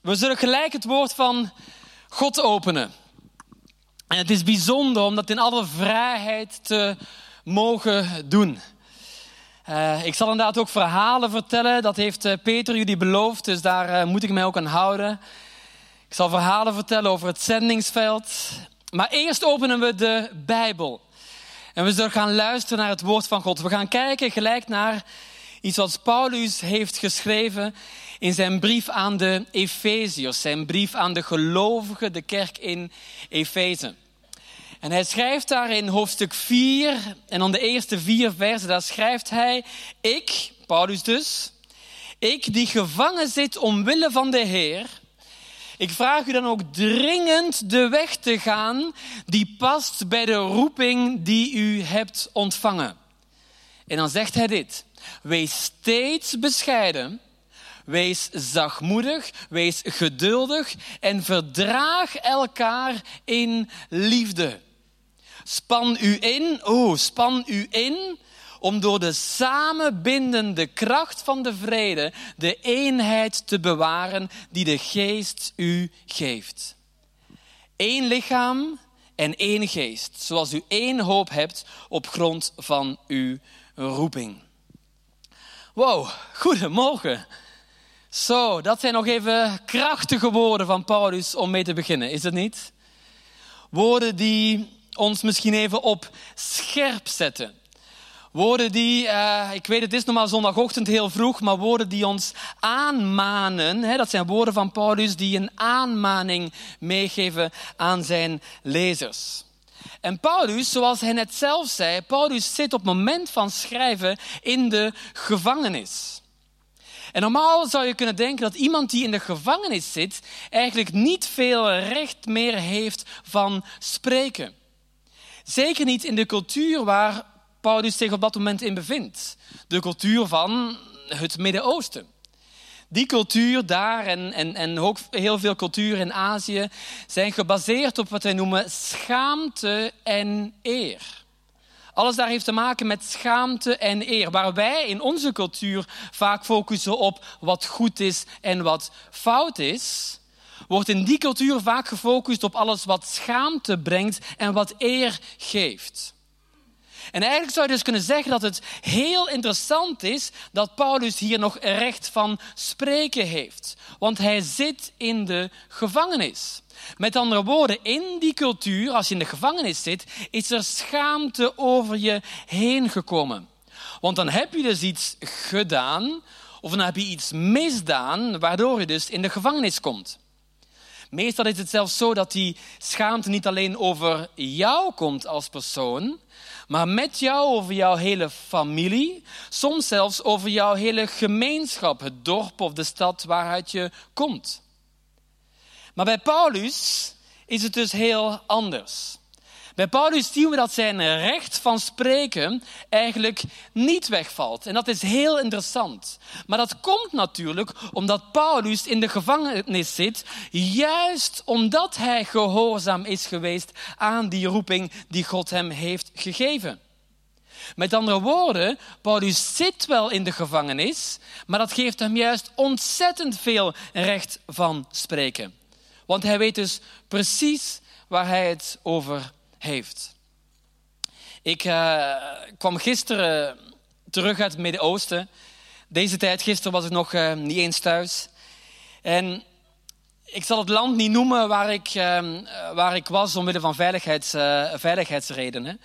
We zullen gelijk het woord van God openen. En het is bijzonder om dat in alle vrijheid te mogen doen. Uh, ik zal inderdaad ook verhalen vertellen. Dat heeft uh, Peter jullie beloofd, dus daar uh, moet ik mij ook aan houden. Ik zal verhalen vertellen over het zendingsveld. Maar eerst openen we de Bijbel. En we zullen gaan luisteren naar het woord van God. We gaan kijken gelijk naar iets wat Paulus heeft geschreven in zijn brief aan de Efeziërs, zijn brief aan de gelovigen, de kerk in Efeze. En hij schrijft daar in hoofdstuk 4 en dan de eerste vier versen, daar schrijft hij, ik, Paulus dus, ik die gevangen zit omwille van de Heer, ik vraag u dan ook dringend de weg te gaan die past bij de roeping die u hebt ontvangen. En dan zegt hij dit, wees steeds bescheiden, Wees zachtmoedig, wees geduldig en verdraag elkaar in liefde. Span u in, oh, span u in om door de samenbindende kracht van de vrede de eenheid te bewaren die de geest u geeft. Eén lichaam en één geest, zoals u één hoop hebt op grond van uw roeping. Wow, goedemorgen. Zo, dat zijn nog even krachtige woorden van Paulus om mee te beginnen, is het niet? Woorden die ons misschien even op scherp zetten. Woorden die, uh, ik weet het is nog maar zondagochtend heel vroeg, maar woorden die ons aanmanen. Hè, dat zijn woorden van Paulus die een aanmaning meegeven aan zijn lezers. En Paulus, zoals hij net zelf zei, Paulus zit op het moment van schrijven in de gevangenis. En normaal zou je kunnen denken dat iemand die in de gevangenis zit eigenlijk niet veel recht meer heeft van spreken. Zeker niet in de cultuur waar Paulus zich op dat moment in bevindt. De cultuur van het Midden-Oosten. Die cultuur daar en, en, en ook heel veel culturen in Azië zijn gebaseerd op wat wij noemen schaamte en eer. Alles daar heeft te maken met schaamte en eer. Waar wij in onze cultuur vaak focussen op wat goed is en wat fout is, wordt in die cultuur vaak gefocust op alles wat schaamte brengt en wat eer geeft. En eigenlijk zou je dus kunnen zeggen dat het heel interessant is dat Paulus hier nog recht van spreken heeft. Want hij zit in de gevangenis. Met andere woorden, in die cultuur, als je in de gevangenis zit, is er schaamte over je heen gekomen. Want dan heb je dus iets gedaan, of dan heb je iets misdaan, waardoor je dus in de gevangenis komt. Meestal is het zelfs zo dat die schaamte niet alleen over jou komt als persoon, maar met jou over jouw hele familie, soms zelfs over jouw hele gemeenschap, het dorp of de stad waaruit je komt. Maar bij Paulus is het dus heel anders. Bij Paulus zien we dat zijn recht van spreken eigenlijk niet wegvalt. En dat is heel interessant. Maar dat komt natuurlijk omdat Paulus in de gevangenis zit, juist omdat hij gehoorzaam is geweest aan die roeping die God hem heeft gegeven. Met andere woorden, Paulus zit wel in de gevangenis, maar dat geeft hem juist ontzettend veel recht van spreken. Want hij weet dus precies waar hij het over heeft. Ik uh, kwam gisteren terug uit het Midden-Oosten. Deze tijd, gisteren was ik nog uh, niet eens thuis. En ik zal het land niet noemen waar ik, uh, waar ik was omwille van veiligheids, veiligheidsredenen.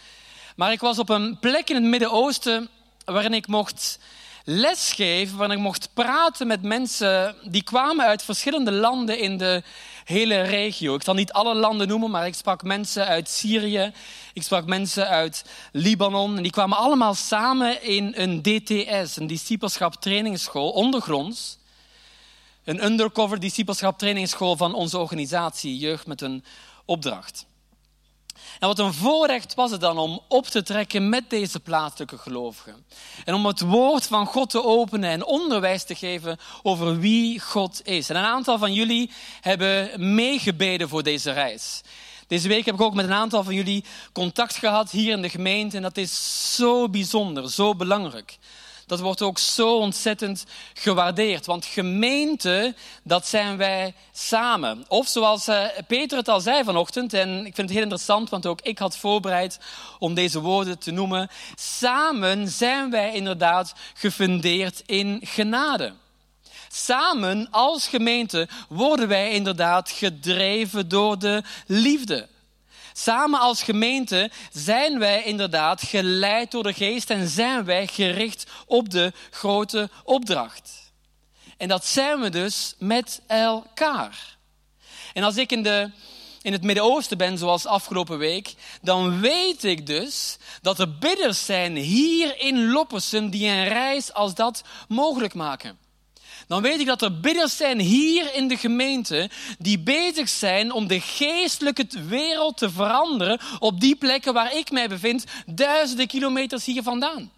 Maar ik was op een plek in het Midden-Oosten waarin ik mocht lesgeven, waarin ik mocht praten met mensen die kwamen uit verschillende landen in de hele regio. Ik zal niet alle landen noemen, maar ik sprak mensen uit Syrië, ik sprak mensen uit Libanon. En die kwamen allemaal samen in een DTS, een discipelschap trainingsschool, ondergronds. Een undercover discipelschap trainingsschool van onze organisatie Jeugd met een opdracht. En wat een voorrecht was het dan om op te trekken met deze plaatselijke gelovigen. En om het woord van God te openen en onderwijs te geven over wie God is. En een aantal van jullie hebben meegebeden voor deze reis. Deze week heb ik ook met een aantal van jullie contact gehad hier in de gemeente. En dat is zo bijzonder, zo belangrijk. Dat wordt ook zo ontzettend gewaardeerd. Want gemeente, dat zijn wij samen. Of zoals uh, Peter het al zei vanochtend, en ik vind het heel interessant, want ook ik had voorbereid om deze woorden te noemen. Samen zijn wij inderdaad gefundeerd in genade. Samen als gemeente worden wij inderdaad gedreven door de liefde. Samen als gemeente zijn wij inderdaad geleid door de geest en zijn wij gericht op de grote opdracht. En dat zijn we dus met elkaar. En als ik in, de, in het Midden-Oosten ben, zoals afgelopen week, dan weet ik dus dat er bidders zijn hier in Loppersum die een reis als dat mogelijk maken dan weet ik dat er bidders zijn hier in de gemeente die bezig zijn om de geestelijke wereld te veranderen op die plekken waar ik mij bevind, duizenden kilometers hier vandaan.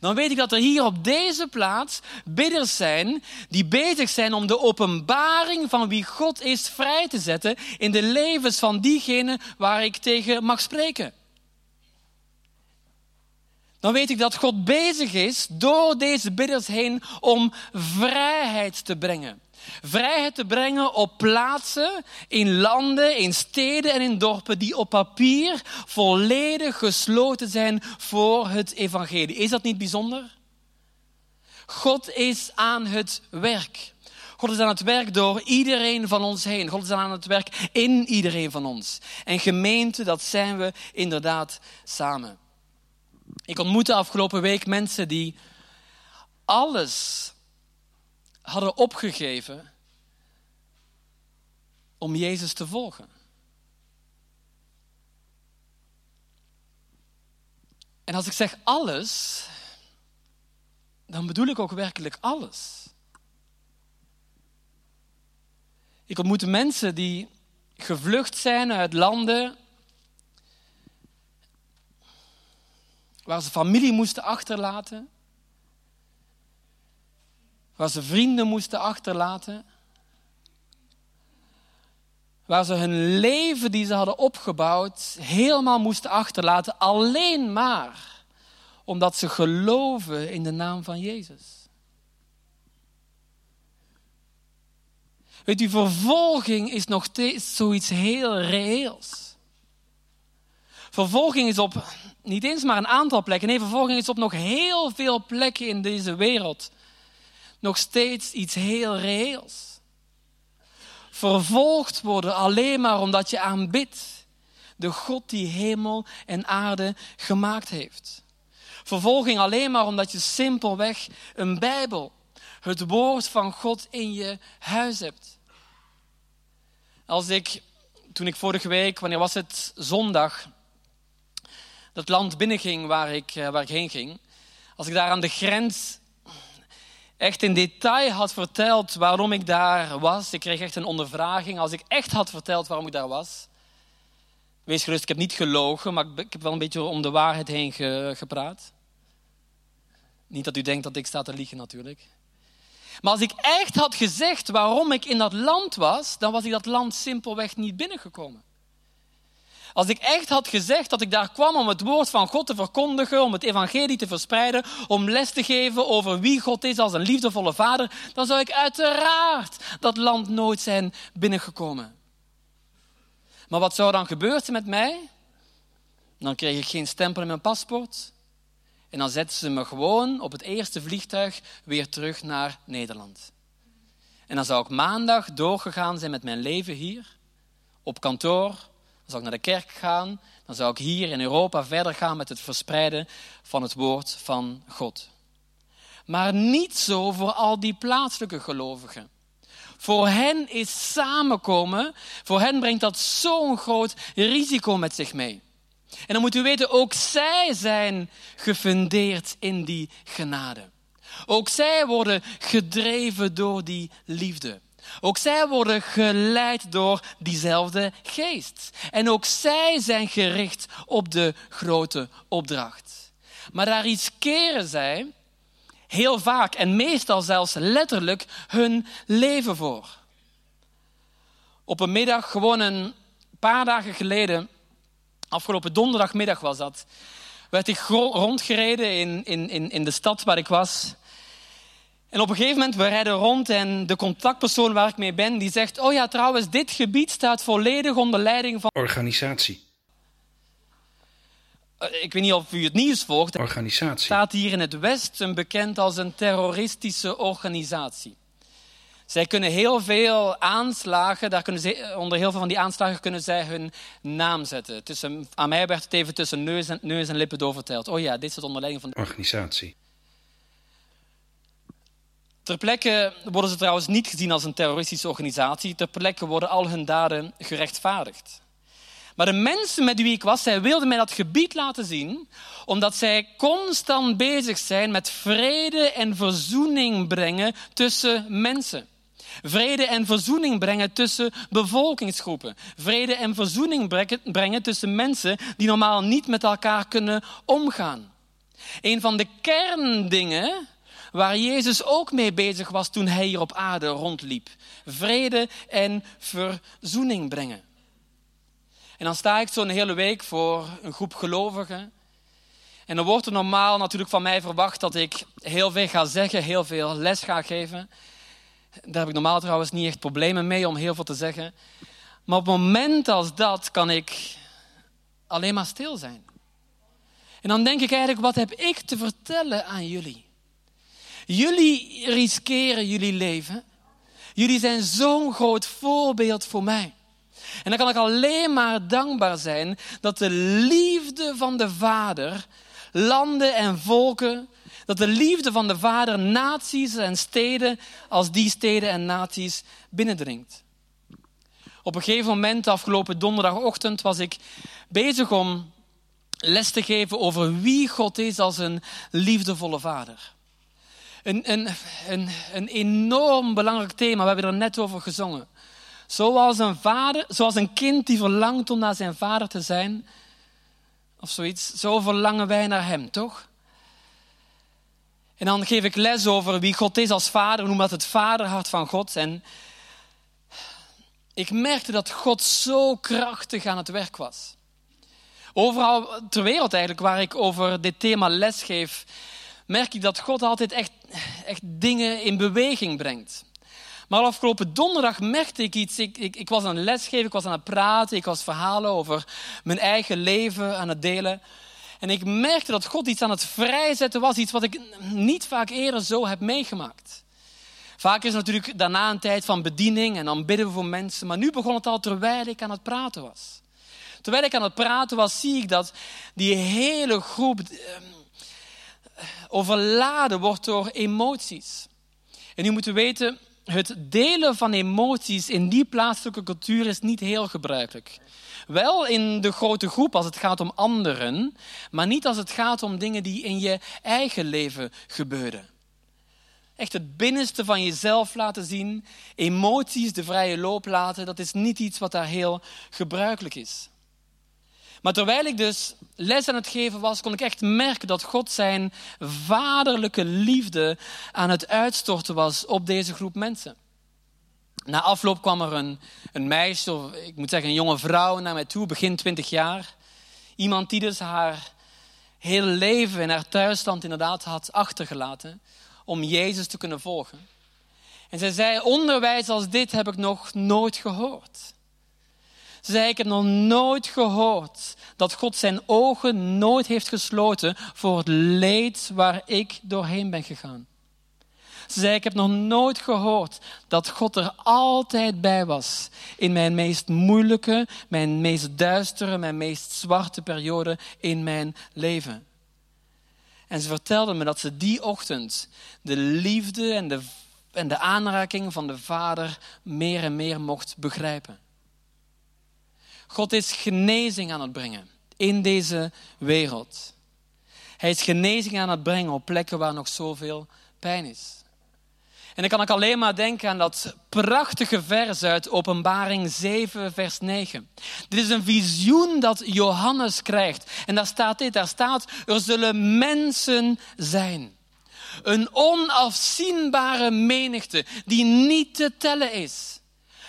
Dan weet ik dat er hier op deze plaats bidders zijn die bezig zijn om de openbaring van wie God is vrij te zetten in de levens van diegenen waar ik tegen mag spreken dan weet ik dat God bezig is door deze bidders heen om vrijheid te brengen. Vrijheid te brengen op plaatsen, in landen, in steden en in dorpen die op papier volledig gesloten zijn voor het evangelie. Is dat niet bijzonder? God is aan het werk. God is aan het werk door iedereen van ons heen. God is aan het werk in iedereen van ons. En gemeente, dat zijn we inderdaad samen. Ik ontmoette afgelopen week mensen die alles hadden opgegeven om Jezus te volgen. En als ik zeg alles, dan bedoel ik ook werkelijk alles. Ik ontmoette mensen die gevlucht zijn uit landen waar ze familie moesten achterlaten, waar ze vrienden moesten achterlaten, waar ze hun leven die ze hadden opgebouwd helemaal moesten achterlaten, alleen maar omdat ze geloven in de naam van Jezus. Weet u, vervolging is nog steeds zoiets heel reëels. Vervolging is op niet eens maar een aantal plekken. Nee, vervolging is op nog heel veel plekken in deze wereld nog steeds iets heel reëels. Vervolgd worden alleen maar omdat je aanbidt de God die hemel en aarde gemaakt heeft. Vervolging alleen maar omdat je simpelweg een Bijbel, het woord van God in je huis hebt. Als ik, toen ik vorige week, wanneer was het, zondag, dat land binnenging waar ik, eh, waar ik heen ging, als ik daar aan de grens echt in detail had verteld waarom ik daar was, ik kreeg echt een ondervraging, als ik echt had verteld waarom ik daar was, wees gerust, ik heb niet gelogen, maar ik heb wel een beetje om de waarheid heen gepraat. Niet dat u denkt dat ik sta te liegen natuurlijk. Maar als ik echt had gezegd waarom ik in dat land was, dan was ik dat land simpelweg niet binnengekomen. Als ik echt had gezegd dat ik daar kwam om het woord van God te verkondigen, om het evangelie te verspreiden, om les te geven over wie God is als een liefdevolle vader, dan zou ik uiteraard dat land nooit zijn binnengekomen. Maar wat zou dan gebeurd zijn met mij? Dan kreeg ik geen stempel in mijn paspoort. En dan zetten ze me gewoon op het eerste vliegtuig weer terug naar Nederland. En dan zou ik maandag doorgegaan zijn met mijn leven hier, op kantoor, zou ik naar de kerk gaan. Dan zou ik hier in Europa verder gaan met het verspreiden van het woord van God. Maar niet zo voor al die plaatselijke gelovigen. Voor hen is samenkomen, voor hen brengt dat zo'n groot risico met zich mee. En dan moet u weten, ook zij zijn gefundeerd in die genade. Ook zij worden gedreven door die liefde. Ook zij worden geleid door diezelfde geest. En ook zij zijn gericht op de grote opdracht. Maar daar iets keren zij heel vaak en meestal zelfs letterlijk hun leven voor. Op een middag, gewoon een paar dagen geleden, afgelopen donderdagmiddag was dat, werd ik rondgereden in, in, in, in de stad waar ik was. En op een gegeven moment, we rijden rond en de contactpersoon waar ik mee ben, die zegt, oh ja, trouwens, dit gebied staat volledig onder leiding van... Organisatie. Eh, ik weet niet of u het nieuws volgt. Organisatie. staat hier in het Westen bekend als een terroristische organisatie. Zij kunnen heel veel aanslagen, daar kunnen ze, onder heel veel van die aanslagen kunnen zij hun naam zetten. Tussen, aan mij werd het even tussen neus en, neus en lippen doorverteld. Oh ja, dit is het onder leiding van... De... Organisatie. Ter plekke worden ze trouwens niet gezien als een terroristische organisatie. Ter plekke worden al hun daden gerechtvaardigd. Maar de mensen met wie ik was, zij wilden mij dat gebied laten zien, omdat zij constant bezig zijn met vrede en verzoening brengen tussen mensen. Vrede en verzoening brengen tussen bevolkingsgroepen. Vrede en verzoening brengen tussen mensen die normaal niet met elkaar kunnen omgaan. Een van de kerndingen waar Jezus ook mee bezig was toen hij hier op aarde rondliep. Vrede en verzoening brengen. En dan sta ik zo'n hele week voor een groep gelovigen. En dan wordt er normaal natuurlijk van mij verwacht dat ik heel veel ga zeggen, heel veel les ga geven. Daar heb ik normaal trouwens niet echt problemen mee om heel veel te zeggen. Maar op het moment als dat kan ik alleen maar stil zijn. En dan denk ik eigenlijk, wat heb ik te vertellen aan jullie? Jullie riskeren jullie leven. Jullie zijn zo'n groot voorbeeld voor mij. En dan kan ik alleen maar dankbaar zijn dat de liefde van de Vader landen en volken, dat de liefde van de Vader naties en steden als die steden en naties binnendringt. Op een gegeven moment, afgelopen donderdagochtend, was ik bezig om les te geven over wie God is als een liefdevolle Vader. Een, een, enorm belangrijk thema, we hebben er net over gezongen. Zoals een, vader, zoals een kind die verlangt om naar zijn vader te zijn, of zoiets, zo verlangen wij naar hem, toch? En dan geef ik les over wie God is als vader, we noemen dat het vaderhart van God. En ik merkte dat God zo krachtig aan het werk was. Overal ter wereld eigenlijk waar ik over dit thema les geef, merk ik dat God altijd echt, echt dingen in beweging brengt. Maar afgelopen donderdag merkte ik iets. Ik, ik, ik was aan het lesgeven, ik was aan het praten, ik was verhalen over mijn eigen leven aan het delen. En ik merkte dat God iets aan het vrijzetten was, iets wat ik niet vaak eerder zo heb meegemaakt. Vaak is natuurlijk daarna een tijd van bediening en dan bidden we voor mensen. Maar nu begon het al terwijl ik aan het praten was. Terwijl ik aan het praten was, zie ik dat die hele groep ehm, overladen wordt door emoties. En nu moeten we weten, het delen van emoties in die plaatselijke cultuur is niet heel gebruikelijk. Wel in de grote groep als het gaat om anderen, maar niet als het gaat om dingen die in je eigen leven gebeuren. Echt het binnenste van jezelf laten zien, emoties de vrije loop laten, dat is niet iets wat daar heel gebruikelijk is. Maar terwijl ik dus les aan het geven was, kon ik echt merken dat God zijn vaderlijke liefde aan het uitstorten was op deze groep mensen. Na afloop kwam er een, een meisje, of ik moet zeggen een jonge vrouw, naar mij toe, begin twintig jaar. Iemand die dus haar hele leven in haar thuisland inderdaad had achtergelaten om Jezus te kunnen volgen. En zij zei, onderwijs als dit heb ik nog nooit gehoord. Ze zei, ik heb nog nooit gehoord dat God zijn ogen nooit heeft gesloten voor het leed waar ik doorheen ben gegaan. Ze zei, ik heb nog nooit gehoord dat God er altijd bij was in mijn meest moeilijke, mijn meest duistere, mijn meest zwarte periode in mijn leven. En ze vertelde me dat ze die ochtend de liefde en de, en de aanraking van de Vader meer en meer mocht begrijpen. God is genezing aan het brengen in deze wereld. Hij is genezing aan het brengen op plekken waar nog zoveel pijn is. En dan kan ik alleen maar denken aan dat prachtige vers uit Openbaring 7, vers 9. Dit is een visioen dat Johannes krijgt. En daar staat dit, daar staat, er zullen mensen zijn. Een onafzienbare menigte die niet te tellen is.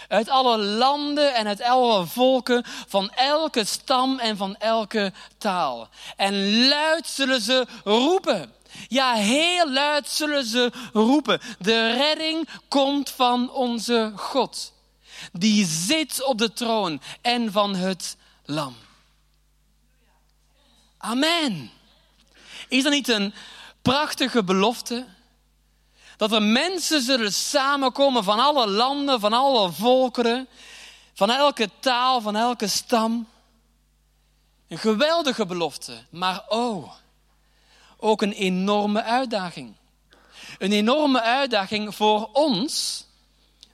Uit alle landen en uit alle volken, van elke stam en van elke taal. En luid zullen ze roepen. Ja, heel luid zullen ze roepen. De redding komt van onze God. Die zit op de troon en van het lam. Amen. Is dat niet een prachtige belofte? Dat er mensen zullen samenkomen van alle landen, van alle volkeren, van elke taal, van elke stam. Een geweldige belofte, maar oh, ook een enorme uitdaging. Een enorme uitdaging voor ons,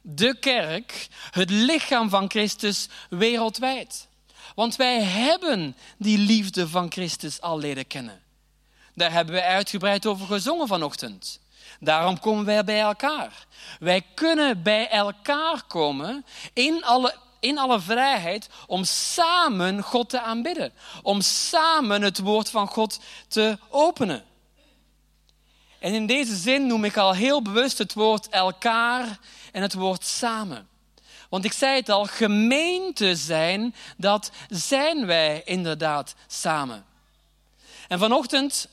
de kerk, het lichaam van Christus wereldwijd. Want wij hebben die liefde van Christus al leren kennen. Daar hebben wij uitgebreid over gezongen vanochtend. Daarom komen wij bij elkaar. Wij kunnen bij elkaar komen in alle, in alle vrijheid om samen God te aanbidden. Om samen het woord van God te openen. En in deze zin noem ik al heel bewust het woord elkaar en het woord samen. Want ik zei het al, gemeente zijn, dat zijn wij inderdaad samen. En vanochtend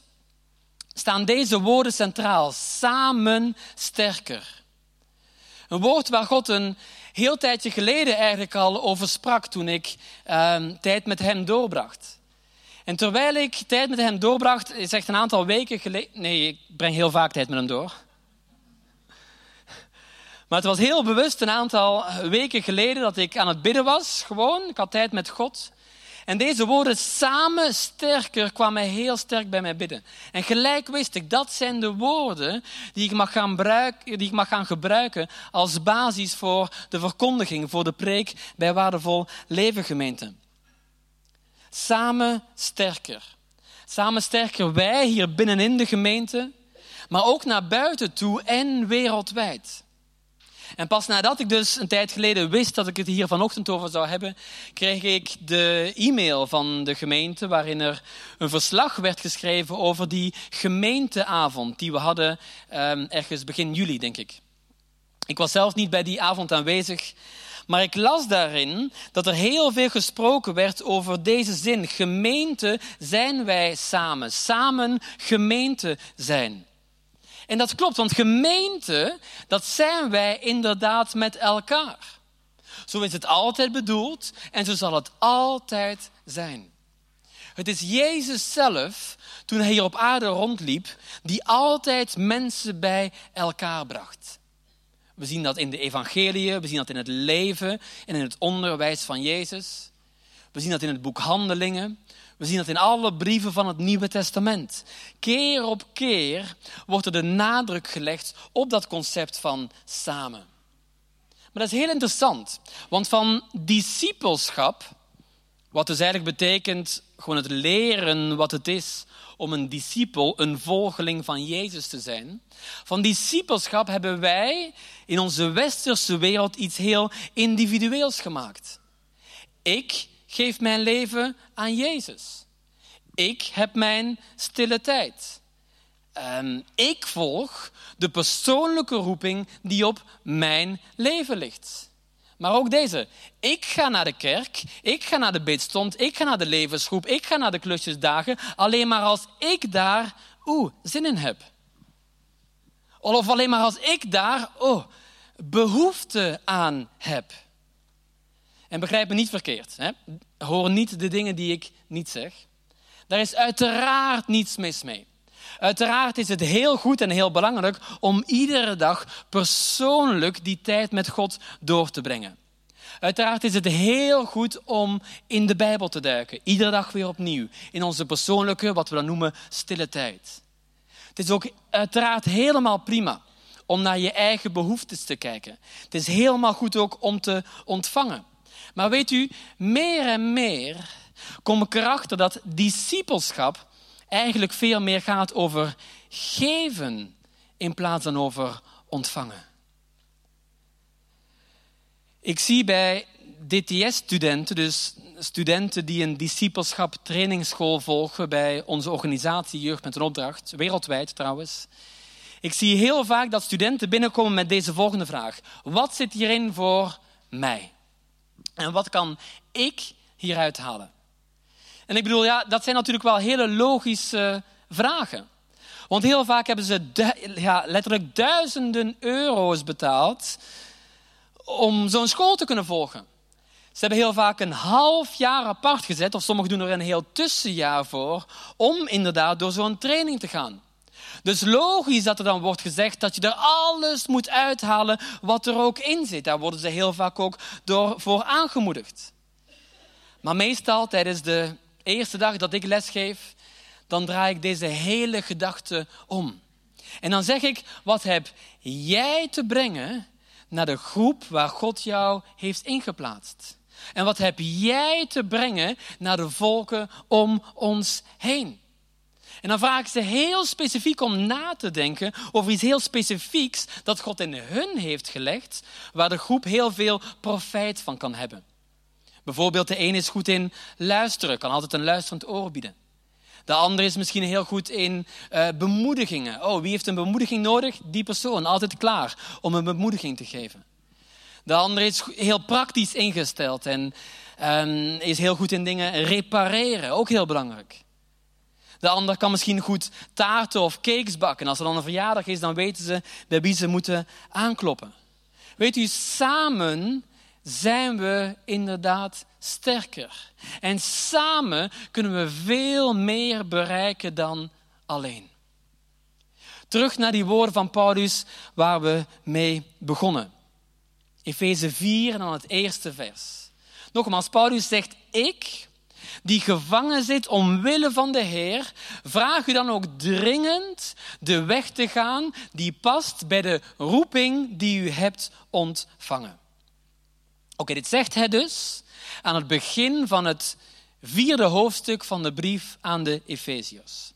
staan deze woorden centraal. Samen sterker. Een woord waar God een heel tijdje geleden eigenlijk al over sprak toen ik ehm, tijd met hem doorbracht. En terwijl ik tijd met hem doorbracht, is echt een aantal weken geleden. Nee, ik breng heel vaak tijd met hem door. Maar het was heel bewust een aantal weken geleden dat ik aan het bidden was. Gewoon, ik had tijd met God. En deze woorden samen sterker kwamen heel sterk bij mij bidden. En gelijk wist ik, dat zijn de woorden die ik mag gaan, die ik mag gaan gebruiken als basis voor de verkondiging, voor de preek bij Waardevol Leven gemeente. Samen sterker. Samen sterker wij hier binnenin de gemeente, maar ook naar buiten toe en wereldwijd. En pas nadat ik dus een tijd geleden wist dat ik het hier vanochtend over zou hebben, kreeg ik de e-mail van de gemeente waarin er een verslag werd geschreven over die gemeenteavond die we hadden um, ergens begin juli, denk ik. Ik was zelf niet bij die avond aanwezig, maar ik las daarin dat er heel veel gesproken werd over deze zin. Gemeente zijn wij samen. Samen gemeente zijn. En dat klopt, want gemeente, dat zijn wij inderdaad met elkaar. Zo is het altijd bedoeld en zo zal het altijd zijn. Het is Jezus zelf, toen hij hier op aarde rondliep, die altijd mensen bij elkaar bracht. We zien dat in de evangeliën, we zien dat in het leven en in het onderwijs van Jezus. We zien dat in het boek Handelingen. We zien dat in alle brieven van het Nieuwe Testament. Keer op keer wordt er de nadruk gelegd op dat concept van samen. Maar dat is heel interessant, want van discipelschap, wat dus eigenlijk betekent gewoon het leren wat het is om een discipel, een volgeling van Jezus te zijn. Van discipelschap hebben wij in onze westerse wereld iets heel individueels gemaakt. Ik geef mijn leven aan Jezus. Ik heb mijn stille tijd. Um, ik volg de persoonlijke roeping die op mijn leven ligt. Maar ook deze. Ik ga naar de kerk, ik ga naar de bidstond, ik ga naar de levensgroep, ik ga naar de klusjesdagen, alleen maar als ik daar, zin in heb. Of alleen maar als ik daar, oh, behoefte aan heb. En begrijp me niet verkeerd. Hè? Hoor niet de dingen die ik niet zeg. Daar is uiteraard niets mis mee. Uiteraard is het heel goed en heel belangrijk om iedere dag persoonlijk die tijd met God door te brengen. Uiteraard is het heel goed om in de Bijbel te duiken, iedere dag weer opnieuw, in onze persoonlijke, wat we dan noemen, stille tijd. Het is ook uiteraard helemaal prima om naar je eigen behoeftes te kijken. Het is helemaal goed ook om te ontvangen. Maar weet u, meer en meer kom ik erachter dat discipelschap eigenlijk veel meer gaat over geven in plaats van over ontvangen. Ik zie bij DTS-studenten, dus studenten die een discipelschap trainingsschool volgen bij onze organisatie Jeugd met een opdracht, wereldwijd trouwens. Ik zie heel vaak dat studenten binnenkomen met deze volgende vraag. Wat zit hierin voor mij? En wat kan ik hieruit halen? En ik bedoel, ja, dat zijn natuurlijk wel hele logische vragen. Want heel vaak hebben ze ja, letterlijk duizenden euro's betaald om zo'n school te kunnen volgen. Ze hebben heel vaak een half jaar apart gezet, of sommigen doen er een heel tussenjaar voor, om inderdaad door zo'n training te gaan. Dus logisch dat er dan wordt gezegd dat je er alles moet uithalen wat er ook in zit. Daar worden ze heel vaak ook door, voor aangemoedigd. Maar meestal tijdens de eerste dag dat ik lesgeef, dan draai ik deze hele gedachte om. En dan zeg ik, wat heb jij te brengen naar de groep waar God jou heeft ingeplaatst? En wat heb jij te brengen naar de volken om ons heen? En dan vraag ik ze heel specifiek om na te denken over iets heel specifieks dat God in hun heeft gelegd, waar de groep heel veel profijt van kan hebben. Bijvoorbeeld de een is goed in luisteren, kan altijd een luisterend oor bieden. De ander is misschien heel goed in uh, bemoedigingen. Oh, wie heeft een bemoediging nodig? Die persoon, altijd klaar om een bemoediging te geven. De ander is heel praktisch ingesteld en um, is heel goed in dingen repareren, ook heel belangrijk. De ander kan misschien goed taarten of cakes bakken. Als er dan een verjaardag is, dan weten ze bij wie ze moeten aankloppen. Weet u, samen zijn we inderdaad sterker. En samen kunnen we veel meer bereiken dan alleen. Terug naar die woorden van Paulus waar we mee begonnen. Efeze 4 en dan het eerste vers. Nogmaals, Paulus zegt, ik, die gevangen zit omwille van de Heer, vraag u dan ook dringend de weg te gaan die past bij de roeping die u hebt ontvangen. Oké, dit zegt hij dus aan het begin van het vierde hoofdstuk van de brief aan de Efeziërs.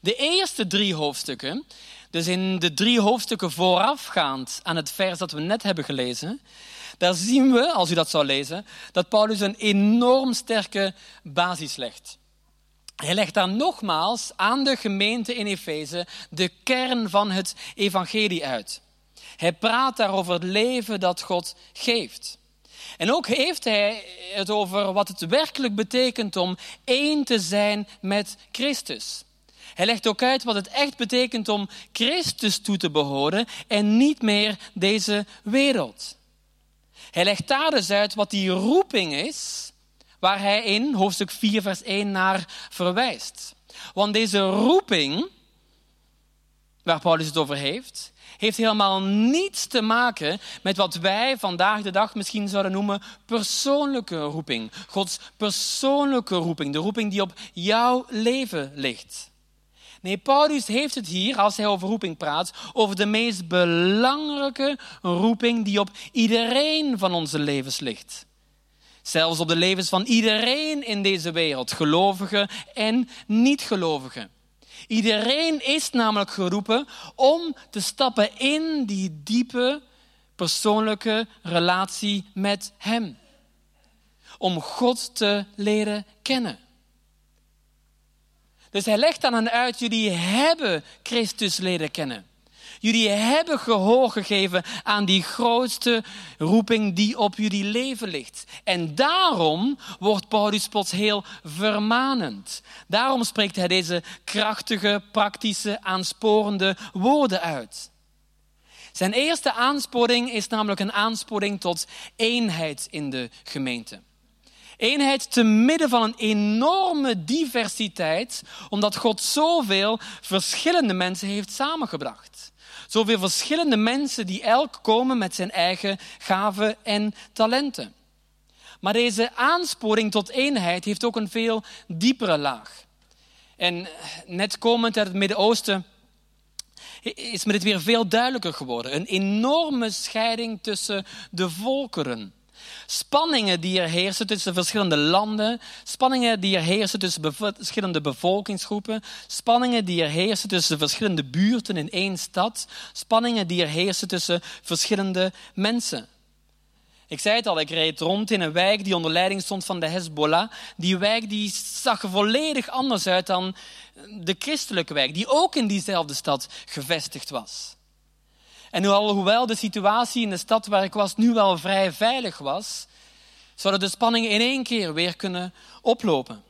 De eerste drie hoofdstukken, dus in de drie hoofdstukken voorafgaand aan het vers dat we net hebben gelezen, daar zien we, als u dat zou lezen, dat Paulus een enorm sterke basis legt. Hij legt daar nogmaals aan de gemeente in Efeze de kern van het evangelie uit. Hij praat daar over het leven dat God geeft. En ook heeft hij het over wat het werkelijk betekent om één te zijn met Christus. Hij legt ook uit wat het echt betekent om Christus toe te behoren en niet meer deze wereld. Hij legt daar dus uit wat die roeping is, waar hij in hoofdstuk 4, vers 1 naar verwijst. Want deze roeping, waar Paulus het over heeft, heeft helemaal niets te maken met wat wij vandaag de dag misschien zouden noemen persoonlijke roeping. Gods persoonlijke roeping, de roeping die op jouw leven ligt. Nee, Paulus heeft het hier, als hij over roeping praat, over de meest belangrijke roeping die op iedereen van onze levens ligt. Zelfs op de levens van iedereen in deze wereld, gelovigen en niet-gelovigen. Iedereen is namelijk geroepen om te stappen in die diepe persoonlijke relatie met Hem. Om God te leren kennen. Dus hij legt aan hen uit, jullie hebben Christus leren kennen. Jullie hebben gehoor gegeven aan die grootste roeping die op jullie leven ligt. En daarom wordt Paulus plots heel vermanend. Daarom spreekt hij deze krachtige, praktische, aansporende woorden uit. Zijn eerste aansporing is namelijk een aansporing tot eenheid in de gemeente. Eenheid te midden van een enorme diversiteit, omdat God zoveel verschillende mensen heeft samengebracht. Zoveel verschillende mensen die elk komen met zijn eigen gaven en talenten. Maar deze aansporing tot eenheid heeft ook een veel diepere laag. En net komend uit het Midden-Oosten is me dit weer veel duidelijker geworden. Een enorme scheiding tussen de volkeren. Spanningen die er heersen tussen verschillende landen, spanningen die er heersen tussen verschillende bevolkingsgroepen, spanningen die er heersen tussen verschillende buurten in één stad, spanningen die er heersen tussen verschillende mensen. Ik zei het al, ik reed rond in een wijk die onder leiding stond van de Hezbollah. Die wijk die zag er volledig anders uit dan de christelijke wijk, die ook in diezelfde stad gevestigd was. En hoewel de situatie in de stad waar ik was nu wel vrij veilig was, zouden de spanningen in één keer weer kunnen oplopen.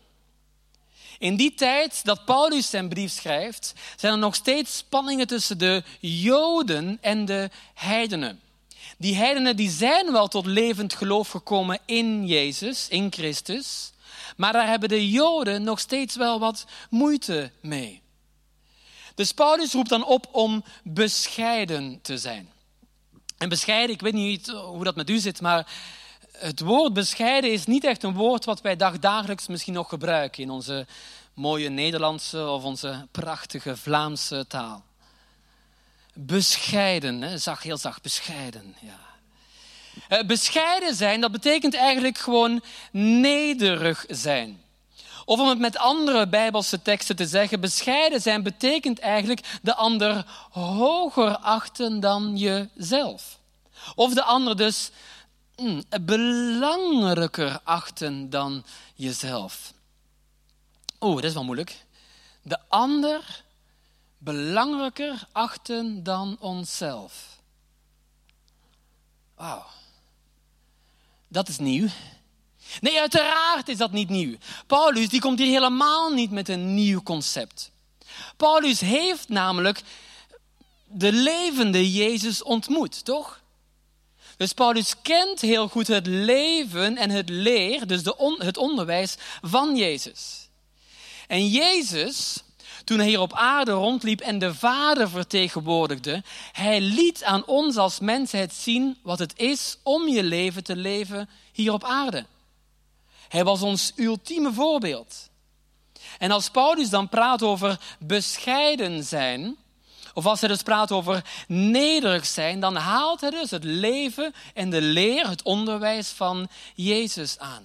In die tijd dat Paulus zijn brief schrijft, zijn er nog steeds spanningen tussen de Joden en de heidenen. Die heidenen die zijn wel tot levend geloof gekomen in Jezus, in Christus, maar daar hebben de Joden nog steeds wel wat moeite mee. Dus Paulus roept dan op om bescheiden te zijn. En bescheiden, ik weet niet hoe dat met u zit, maar het woord bescheiden is niet echt een woord wat wij dagdagelijks misschien nog gebruiken in onze mooie Nederlandse of onze prachtige Vlaamse taal. Bescheiden, hè? Zag, heel zacht, bescheiden. Ja. Eh, bescheiden zijn, dat betekent eigenlijk gewoon nederig zijn. Of om het met andere bijbelse teksten te zeggen, bescheiden zijn betekent eigenlijk de ander hoger achten dan jezelf. Of de ander dus mm, belangrijker achten dan jezelf. Oeh, dat is wel moeilijk. De ander belangrijker achten dan onszelf. Wauw. Dat is nieuw. Nee, uiteraard is dat niet nieuw. Paulus die komt hier helemaal niet met een nieuw concept. Paulus heeft namelijk de levende Jezus ontmoet, toch? Dus Paulus kent heel goed het leven en het leer, dus de het onderwijs van Jezus. En Jezus, toen hij hier op aarde rondliep en de Vader vertegenwoordigde, hij liet aan ons als mensheid zien wat het is om je leven te leven hier op aarde. Hij was ons ultieme voorbeeld. En als Paulus dan praat over bescheiden zijn, of als hij dus praat over nederig zijn, dan haalt hij dus het leven en de leer, het onderwijs van Jezus aan.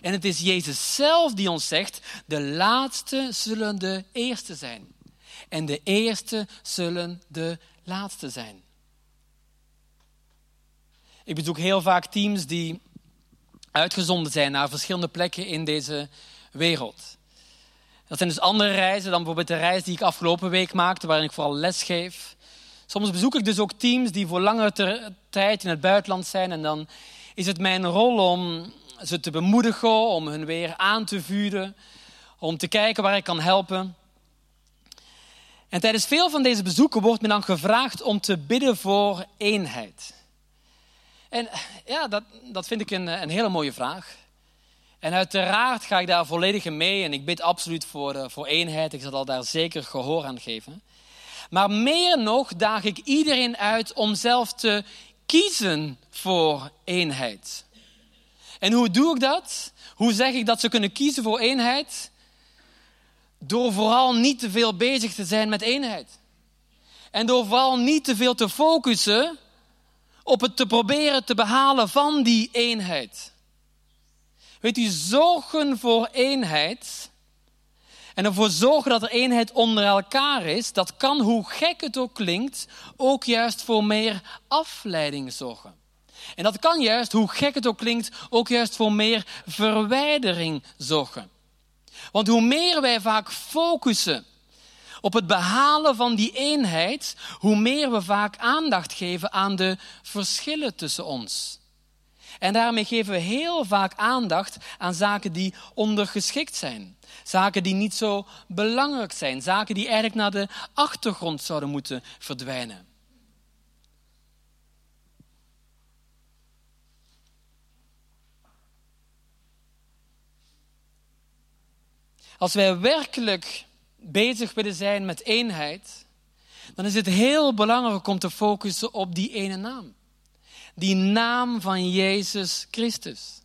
En het is Jezus zelf die ons zegt, de laatste zullen de eerste zijn. En de eerste zullen de laatste zijn. Ik bezoek heel vaak teams die uitgezonden zijn naar verschillende plekken in deze wereld. Dat zijn dus andere reizen dan bijvoorbeeld de reis die ik afgelopen week maakte, waarin ik vooral les geef. Soms bezoek ik dus ook teams die voor langere tijd in het buitenland zijn en dan is het mijn rol om ze te bemoedigen, om hun weer aan te vuren, om te kijken waar ik kan helpen. En tijdens veel van deze bezoeken wordt me dan gevraagd om te bidden voor eenheid. En ja, dat, dat vind ik een, een hele mooie vraag. En uiteraard ga ik daar volledig mee en ik bid absoluut voor, uh, voor eenheid. Ik zal al daar zeker gehoor aan geven. Maar meer nog daag ik iedereen uit om zelf te kiezen voor eenheid. En hoe doe ik dat? Hoe zeg ik dat ze kunnen kiezen voor eenheid? Door vooral niet te veel bezig te zijn met eenheid. En door vooral niet te veel te focussen op het te proberen te behalen van die eenheid. Weet u, zorgen voor eenheid en ervoor zorgen dat er eenheid onder elkaar is, dat kan, hoe gek het ook klinkt, ook juist voor meer afleiding zorgen. En dat kan juist, hoe gek het ook klinkt, ook juist voor meer verwijdering zorgen. Want hoe meer wij vaak focussen op het behalen van die eenheid, hoe meer we vaak aandacht geven aan de verschillen tussen ons. En daarmee geven we heel vaak aandacht aan zaken die ondergeschikt zijn. Zaken die niet zo belangrijk zijn. Zaken die eigenlijk naar de achtergrond zouden moeten verdwijnen. Als wij werkelijk bezig willen zijn met eenheid, dan is het heel belangrijk om te focussen op die ene naam. Die naam van Jezus Christus.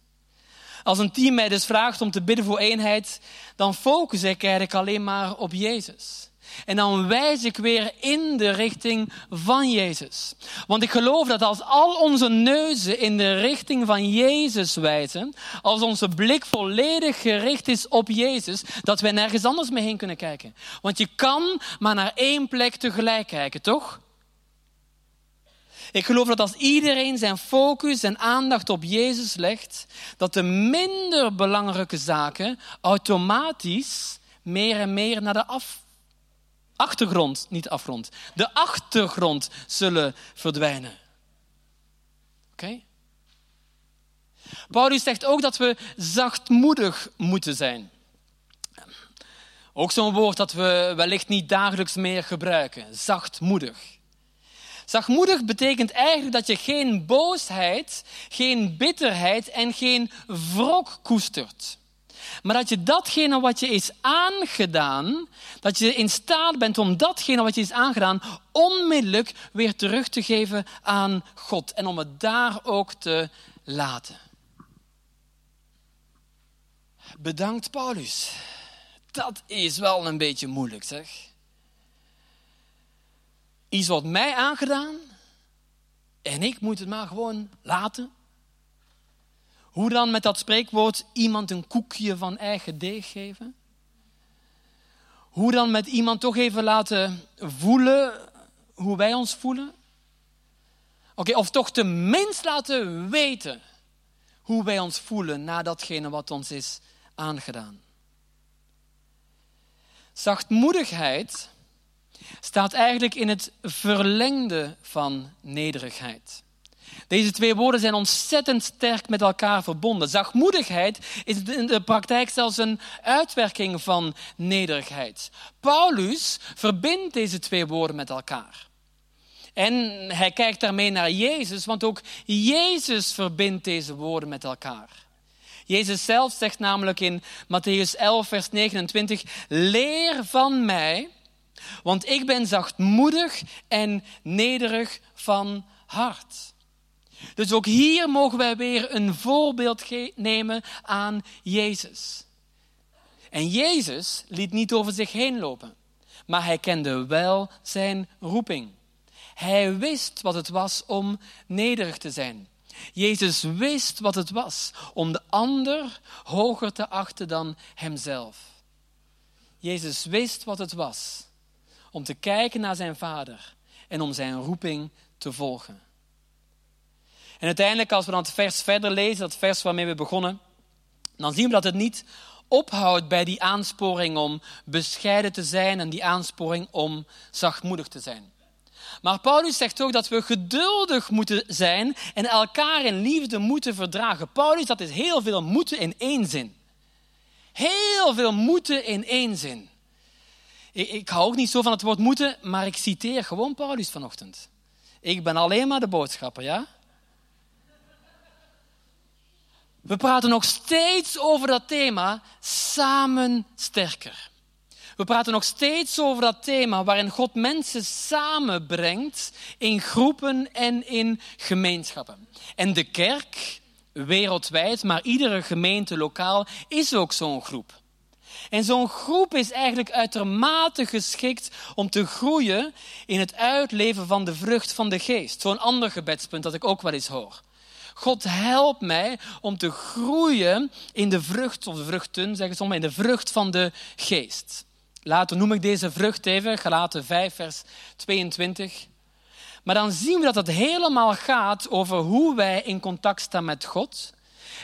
Als een team mij dus vraagt om te bidden voor eenheid, dan focus ik eigenlijk alleen maar op Jezus. En dan wijs ik weer in de richting van Jezus. Want ik geloof dat als al onze neuzen in de richting van Jezus wijzen, als onze blik volledig gericht is op Jezus, dat wij nergens anders mee heen kunnen kijken. Want je kan maar naar één plek tegelijk kijken, toch? Ik geloof dat als iedereen zijn focus en aandacht op Jezus legt, dat de minder belangrijke zaken automatisch meer en meer naar de af achtergrond, niet afgrond, de achtergrond zullen verdwijnen. Oké? Paulus zegt ook dat we zachtmoedig moeten zijn. Ook zo'n woord dat we wellicht niet dagelijks meer gebruiken. Zachtmoedig. Zachtmoedig betekent eigenlijk dat je geen boosheid, geen bitterheid en geen wrok koestert. Maar dat je datgene wat je is aangedaan, dat je in staat bent om datgene wat je is aangedaan, onmiddellijk weer terug te geven aan God. En om het daar ook te laten. Bedankt Paulus. Dat is wel een beetje moeilijk zeg. Iets wordt mij aangedaan en ik moet het maar gewoon laten. Hoe dan met dat spreekwoord iemand een koekje van eigen deeg geven? Hoe dan met iemand toch even laten voelen hoe wij ons voelen? Oké, of toch tenminste laten weten hoe wij ons voelen na datgene wat ons is aangedaan. Zachtmoedigheid staat eigenlijk in het verlengde van nederigheid. Deze twee woorden zijn ontzettend sterk met elkaar verbonden. Zachtmoedigheid is in de praktijk zelfs een uitwerking van nederigheid. Paulus verbindt deze twee woorden met elkaar. En hij kijkt daarmee naar Jezus, want ook Jezus verbindt deze woorden met elkaar. Jezus zelf zegt namelijk in Matthäus 11, vers 29, leer van mij, want ik ben zachtmoedig en nederig van hart. Dus ook hier mogen wij weer een voorbeeld nemen aan Jezus. En Jezus liet niet over zich heen lopen, maar hij kende wel zijn roeping. Hij wist wat het was om nederig te zijn. Jezus wist wat het was om de ander hoger te achten dan hemzelf. Jezus wist wat het was om te kijken naar zijn vader en om zijn roeping te volgen. En uiteindelijk, als we dan het vers verder lezen, dat vers waarmee we begonnen, dan zien we dat het niet ophoudt bij die aansporing om bescheiden te zijn en die aansporing om zachtmoedig te zijn. Maar Paulus zegt ook dat we geduldig moeten zijn en elkaar in liefde moeten verdragen. Paulus, dat is heel veel moeten in één zin. Heel veel moeten in één zin. Ik, ik hou ook niet zo van het woord moeten, maar ik citeer gewoon Paulus vanochtend. Ik ben alleen maar de boodschapper, ja? We praten nog steeds over dat thema samen sterker. We praten nog steeds over dat thema waarin God mensen samenbrengt in groepen en in gemeenschappen. En de kerk, wereldwijd, maar iedere gemeente lokaal, is ook zo'n groep. En zo'n groep is eigenlijk uitermate geschikt om te groeien in het uitleven van de vrucht van de geest. Zo'n ander gebedspunt dat ik ook wel eens hoor. God help mij om te groeien in de vrucht, of vruchten, zeggen sommigen, in de vrucht van de geest. Later noem ik deze vrucht even, Galaten 5, vers 22. Maar dan zien we dat het helemaal gaat over hoe wij in contact staan met God.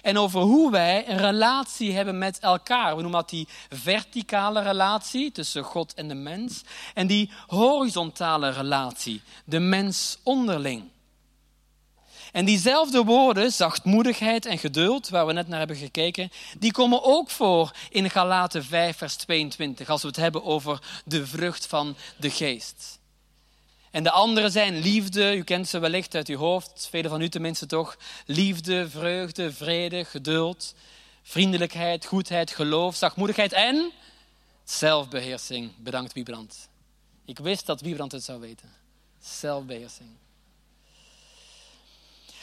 En over hoe wij een relatie hebben met elkaar. We noemen dat die verticale relatie tussen God en de mens. En die horizontale relatie, de mens onderling. En diezelfde woorden, zachtmoedigheid en geduld, waar we net naar hebben gekeken, die komen ook voor in Galaten 5, vers 22, als we het hebben over de vrucht van de geest. En de andere zijn liefde, u kent ze wellicht uit uw hoofd, velen van u tenminste toch. Liefde, vreugde, vrede, geduld, vriendelijkheid, goedheid, geloof, zachtmoedigheid en zelfbeheersing. Bedankt Wiebrand. Ik wist dat Wiebrand het zou weten. Zelfbeheersing.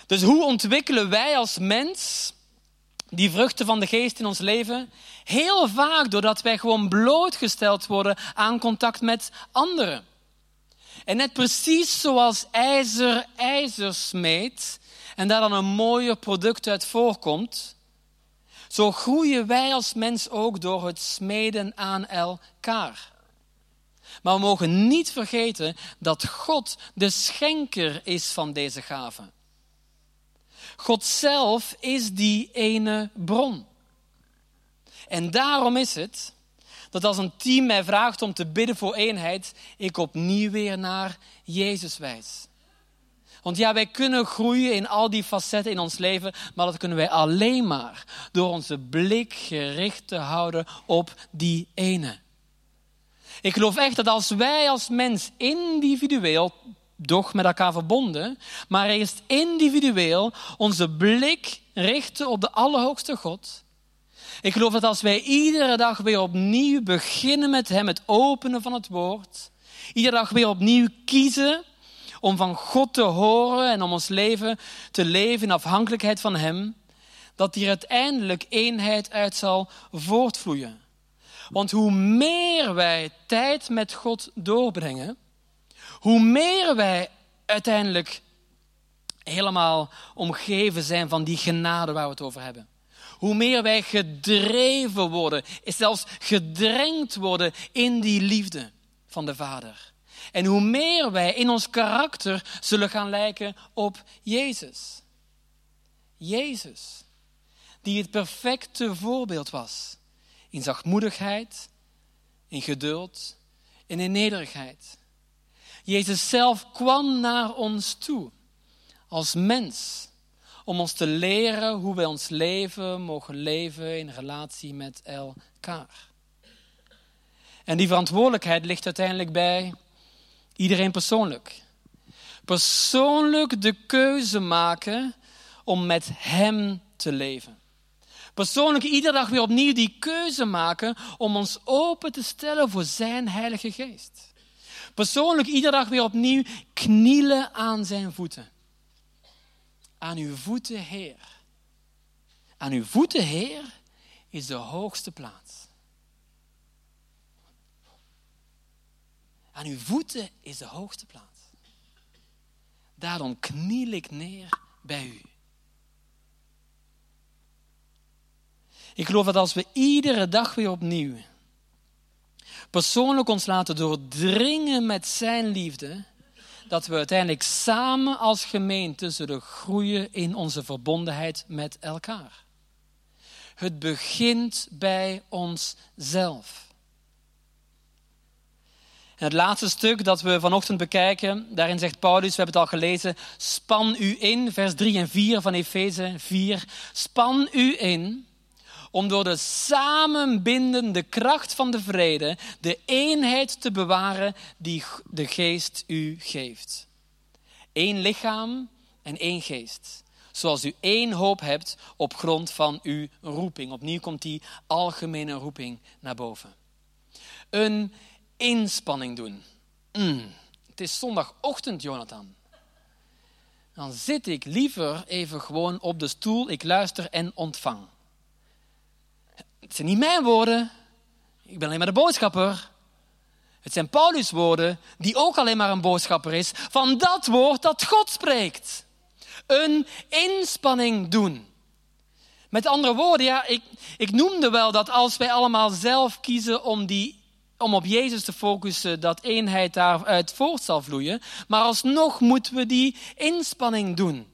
Dus hoe ontwikkelen wij als mens die vruchten van de geest in ons leven? Heel vaak doordat wij gewoon blootgesteld worden aan contact met anderen. En net precies zoals ijzer ijzer smeet en daar dan een mooier product uit voorkomt, zo groeien wij als mens ook door het smeden aan elkaar. Maar we mogen niet vergeten dat God de schenker is van deze gaven. God zelf is die ene bron. En daarom is het dat als een team mij vraagt om te bidden voor eenheid, ik opnieuw weer naar Jezus wijs. Want ja, wij kunnen groeien in al die facetten in ons leven, maar dat kunnen wij alleen maar door onze blik gericht te houden op die ene. Ik geloof echt dat als wij als mens individueel, doch met elkaar verbonden, maar eerst individueel onze blik richten op de Allerhoogste God. Ik geloof dat als wij iedere dag weer opnieuw beginnen met Hem, het openen van het woord, iedere dag weer opnieuw kiezen om van God te horen en om ons leven te leven in afhankelijkheid van Hem, dat hier uiteindelijk eenheid uit zal voortvloeien. Want hoe meer wij tijd met God doorbrengen, hoe meer wij uiteindelijk helemaal omgeven zijn van die genade waar we het over hebben. Hoe meer wij gedreven worden, zelfs gedrenkt worden in die liefde van de Vader. En hoe meer wij in ons karakter zullen gaan lijken op Jezus. Jezus, die het perfecte voorbeeld was in zachtmoedigheid, in geduld en in nederigheid. Jezus zelf kwam naar ons toe als mens om ons te leren hoe wij ons leven mogen leven in relatie met elkaar. En die verantwoordelijkheid ligt uiteindelijk bij iedereen persoonlijk. Persoonlijk de keuze maken om met Hem te leven. Persoonlijk iedere dag weer opnieuw die keuze maken om ons open te stellen voor Zijn Heilige Geest. Persoonlijk iedere dag weer opnieuw knielen aan Zijn voeten. Aan uw voeten, Heer. Aan uw voeten, Heer, is de hoogste plaats. Aan uw voeten is de hoogste plaats. Daarom kniel ik neer bij u. Ik geloof dat als we iedere dag weer opnieuw persoonlijk ons laten doordringen met Zijn liefde, dat we uiteindelijk samen als gemeente zullen groeien in onze verbondenheid met elkaar. Het begint bij onszelf. En het laatste stuk dat we vanochtend bekijken, daarin zegt Paulus, we hebben het al gelezen, span u in, vers 3 en 4 van Efeze 4, span u in om door de samenbindende kracht van de vrede de eenheid te bewaren die de geest u geeft. Eén lichaam en één geest. Zoals u één hoop hebt op grond van uw roeping. Opnieuw komt die algemene roeping naar boven. Een inspanning doen. Mm, het is zondagochtend, Jonathan. Dan zit ik liever even gewoon op de stoel, ik luister en ontvang. Het zijn niet mijn woorden. Ik ben alleen maar de boodschapper. Het zijn Paulus' woorden, die ook alleen maar een boodschapper is van dat woord dat God spreekt. Een inspanning doen. Met andere woorden, ja, ik, ik noemde wel dat als wij allemaal zelf kiezen om, die, om op Jezus te focussen, dat eenheid daaruit voort zal vloeien. Maar alsnog moeten we die inspanning doen.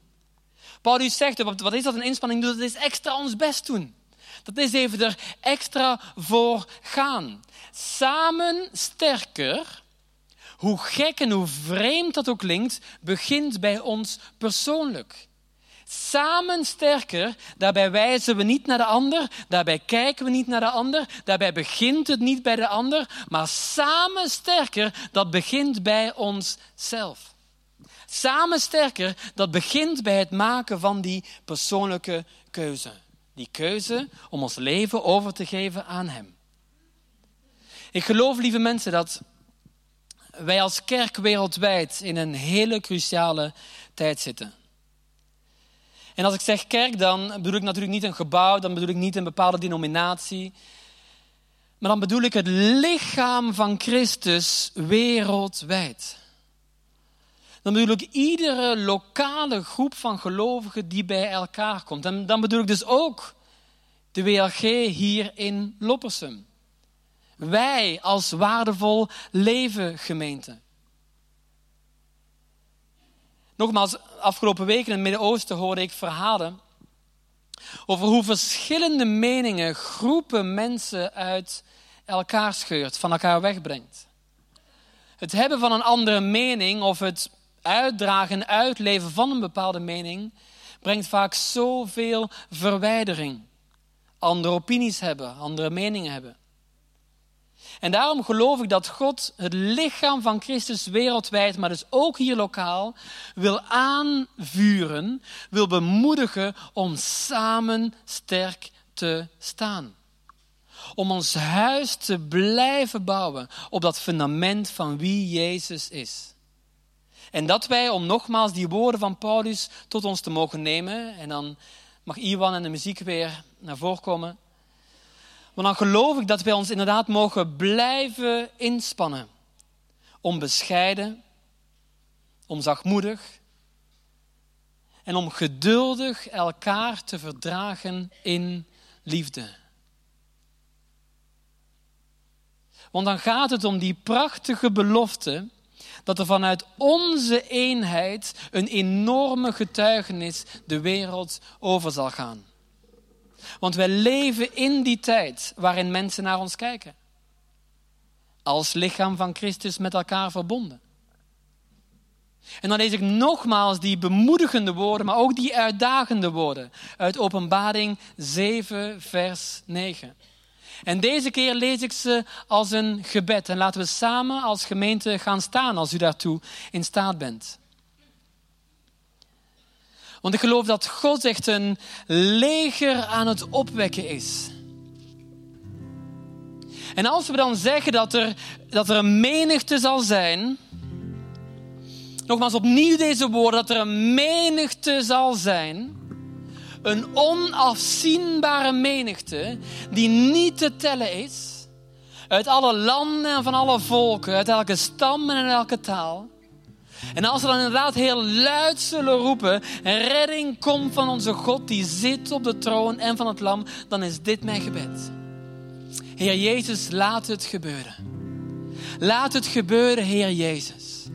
Paulus zegt, wat is dat een inspanning doen? Dat is extra ons best doen. Dat is even er extra voor gaan. Samen sterker, hoe gek en hoe vreemd dat ook klinkt, begint bij ons persoonlijk. Samen sterker, daarbij wijzen we niet naar de ander, daarbij kijken we niet naar de ander, daarbij begint het niet bij de ander, maar samen sterker, dat begint bij onszelf. Samen sterker, dat begint bij het maken van die persoonlijke keuze. Die keuze om ons leven over te geven aan Hem. Ik geloof, lieve mensen, dat wij als kerk wereldwijd in een hele cruciale tijd zitten. En als ik zeg kerk, dan bedoel ik natuurlijk niet een gebouw, dan bedoel ik niet een bepaalde denominatie. Maar dan bedoel ik het lichaam van Christus wereldwijd dan bedoel ik iedere lokale groep van gelovigen die bij elkaar komt. En dan bedoel ik dus ook de WLG hier in Loppersum. Wij als waardevol leven gemeente. Nogmaals, afgelopen weken in het Midden-Oosten hoorde ik verhalen over hoe verschillende meningen groepen mensen uit elkaar scheurt, van elkaar wegbrengt. Het hebben van een andere mening of het uitdragen en uitleven van een bepaalde mening brengt vaak zoveel verwijdering. Andere opinies hebben, andere meningen hebben. En daarom geloof ik dat God het lichaam van Christus wereldwijd, maar dus ook hier lokaal, wil aanvuren, wil bemoedigen om samen sterk te staan. Om ons huis te blijven bouwen op dat fundament van wie Jezus is. En dat wij, om nogmaals die woorden van Paulus tot ons te mogen nemen, en dan mag Iwan en de muziek weer naar voren komen. Want dan geloof ik dat wij ons inderdaad mogen blijven inspannen. Om bescheiden, om zachtmoedig en om geduldig elkaar te verdragen in liefde. Want dan gaat het om die prachtige belofte dat er vanuit onze eenheid een enorme getuigenis de wereld over zal gaan. Want wij leven in die tijd waarin mensen naar ons kijken. Als lichaam van Christus met elkaar verbonden. En dan lees ik nogmaals die bemoedigende woorden, maar ook die uitdagende woorden uit Openbaring 7, vers 9. En deze keer lees ik ze als een gebed. En laten we samen als gemeente gaan staan als u daartoe in staat bent. Want ik geloof dat God echt een leger aan het opwekken is. En als we dan zeggen dat er, dat er een menigte zal zijn, nogmaals opnieuw deze woorden, dat er een menigte zal zijn, een onafzienbare menigte die niet te tellen is, uit alle landen en van alle volken, uit elke stam en elke taal. En als we dan inderdaad heel luid zullen roepen, redding komt van onze God die zit op de troon en van het lam, dan is dit mijn gebed. Heer Jezus, laat het gebeuren. Laat het gebeuren, Heer Jezus.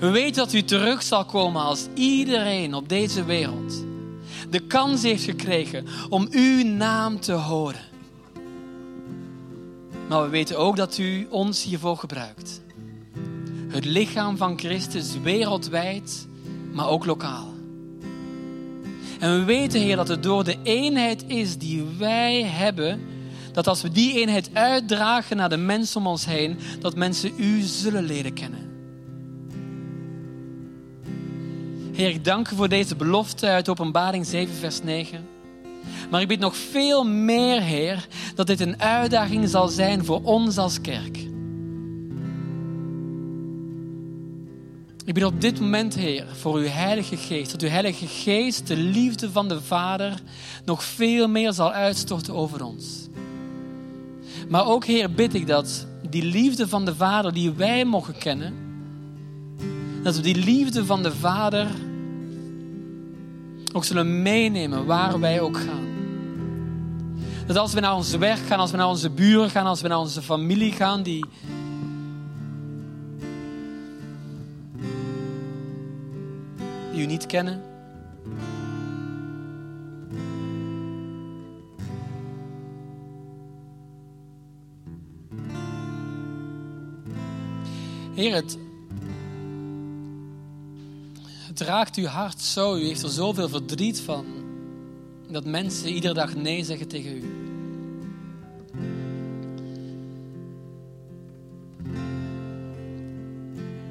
We weten dat u terug zal komen als iedereen op deze wereld de kans heeft gekregen om uw naam te horen. Maar we weten ook dat u ons hiervoor gebruikt. Het lichaam van Christus wereldwijd, maar ook lokaal. En we weten, Heer, dat het door de eenheid is die wij hebben, dat als we die eenheid uitdragen naar de mensen om ons heen, dat mensen u zullen leren kennen. Heer, ik dank u voor deze belofte uit Openbaring 7, vers 9. Maar ik bid nog veel meer, Heer, dat dit een uitdaging zal zijn voor ons als kerk. Ik bid op dit moment, Heer, voor uw Heilige Geest, dat uw Heilige Geest de liefde van de Vader nog veel meer zal uitstorten over ons. Maar ook, Heer, bid ik dat die liefde van de Vader die wij mogen kennen, dat we die liefde van de Vader ook zullen meenemen waar wij ook gaan. Dat als we naar ons werk gaan, als we naar onze buren gaan, als we naar onze familie gaan, die. die u niet kennen. Heer, het raakt uw hart zo, u heeft er zoveel verdriet van, dat mensen iedere dag nee zeggen tegen u.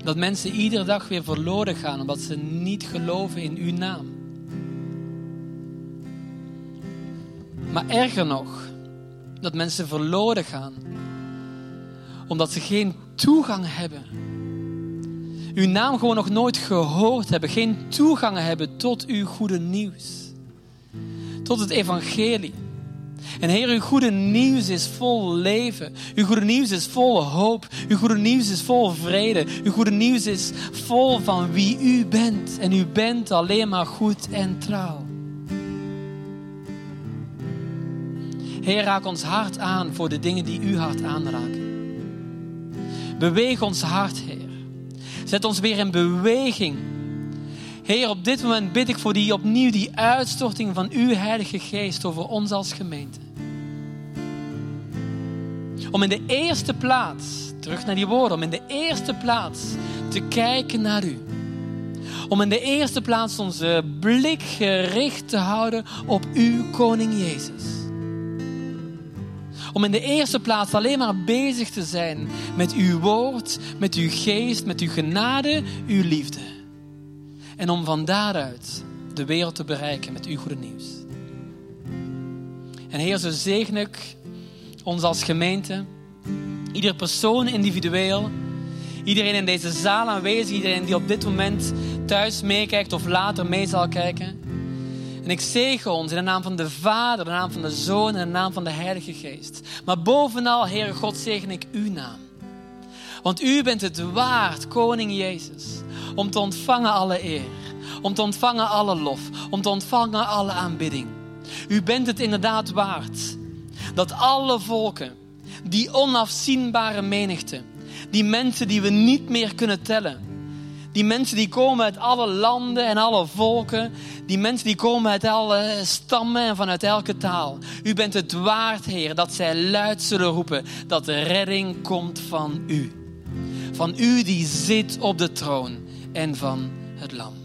Dat mensen iedere dag weer verloren gaan omdat ze niet geloven in uw naam. Maar erger nog, dat mensen verloren gaan omdat ze geen toegang hebben uw naam gewoon nog nooit gehoord hebben, geen toegang hebben tot uw goede nieuws, tot het evangelie. En Heer, uw goede nieuws is vol leven. Uw goede nieuws is vol hoop. Uw goede nieuws is vol vrede. Uw goede nieuws is vol van wie u bent. En u bent alleen maar goed en trouw. Heer, raak ons hart aan voor de dingen die uw hart aanraken. Beweeg ons hart, Heer. Zet ons weer in beweging. Heer, op dit moment bid ik voor die opnieuw die uitstorting van uw Heilige Geest over ons als gemeente. Om in de eerste plaats, terug naar die woorden, om in de eerste plaats te kijken naar u. Om in de eerste plaats onze blik gericht te houden op uw Koning Jezus. Om in de eerste plaats alleen maar bezig te zijn met uw woord, met uw geest, met uw genade, uw liefde. En om van daaruit de wereld te bereiken met uw goede nieuws. En Heer, zo zegen ik ons als gemeente, ieder persoon individueel, iedereen in deze zaal aanwezig, iedereen die op dit moment thuis meekijkt of later mee zal kijken. En ik zegen ons in de naam van de Vader, de naam van de Zoon en de naam van de Heilige Geest. Maar bovenal, Heere God, zegen ik uw naam. Want u bent het waard, Koning Jezus, om te ontvangen alle eer, om te ontvangen alle lof, om te ontvangen alle aanbidding. U bent het inderdaad waard dat alle volken, die onafzienbare menigte, die mensen die we niet meer kunnen tellen, die mensen die komen uit alle landen en alle volken. Die mensen die komen uit alle stammen en vanuit elke taal. U bent het waard, Heer, dat zij luid zullen roepen dat de redding komt van U. Van U die zit op de troon en van het Lam.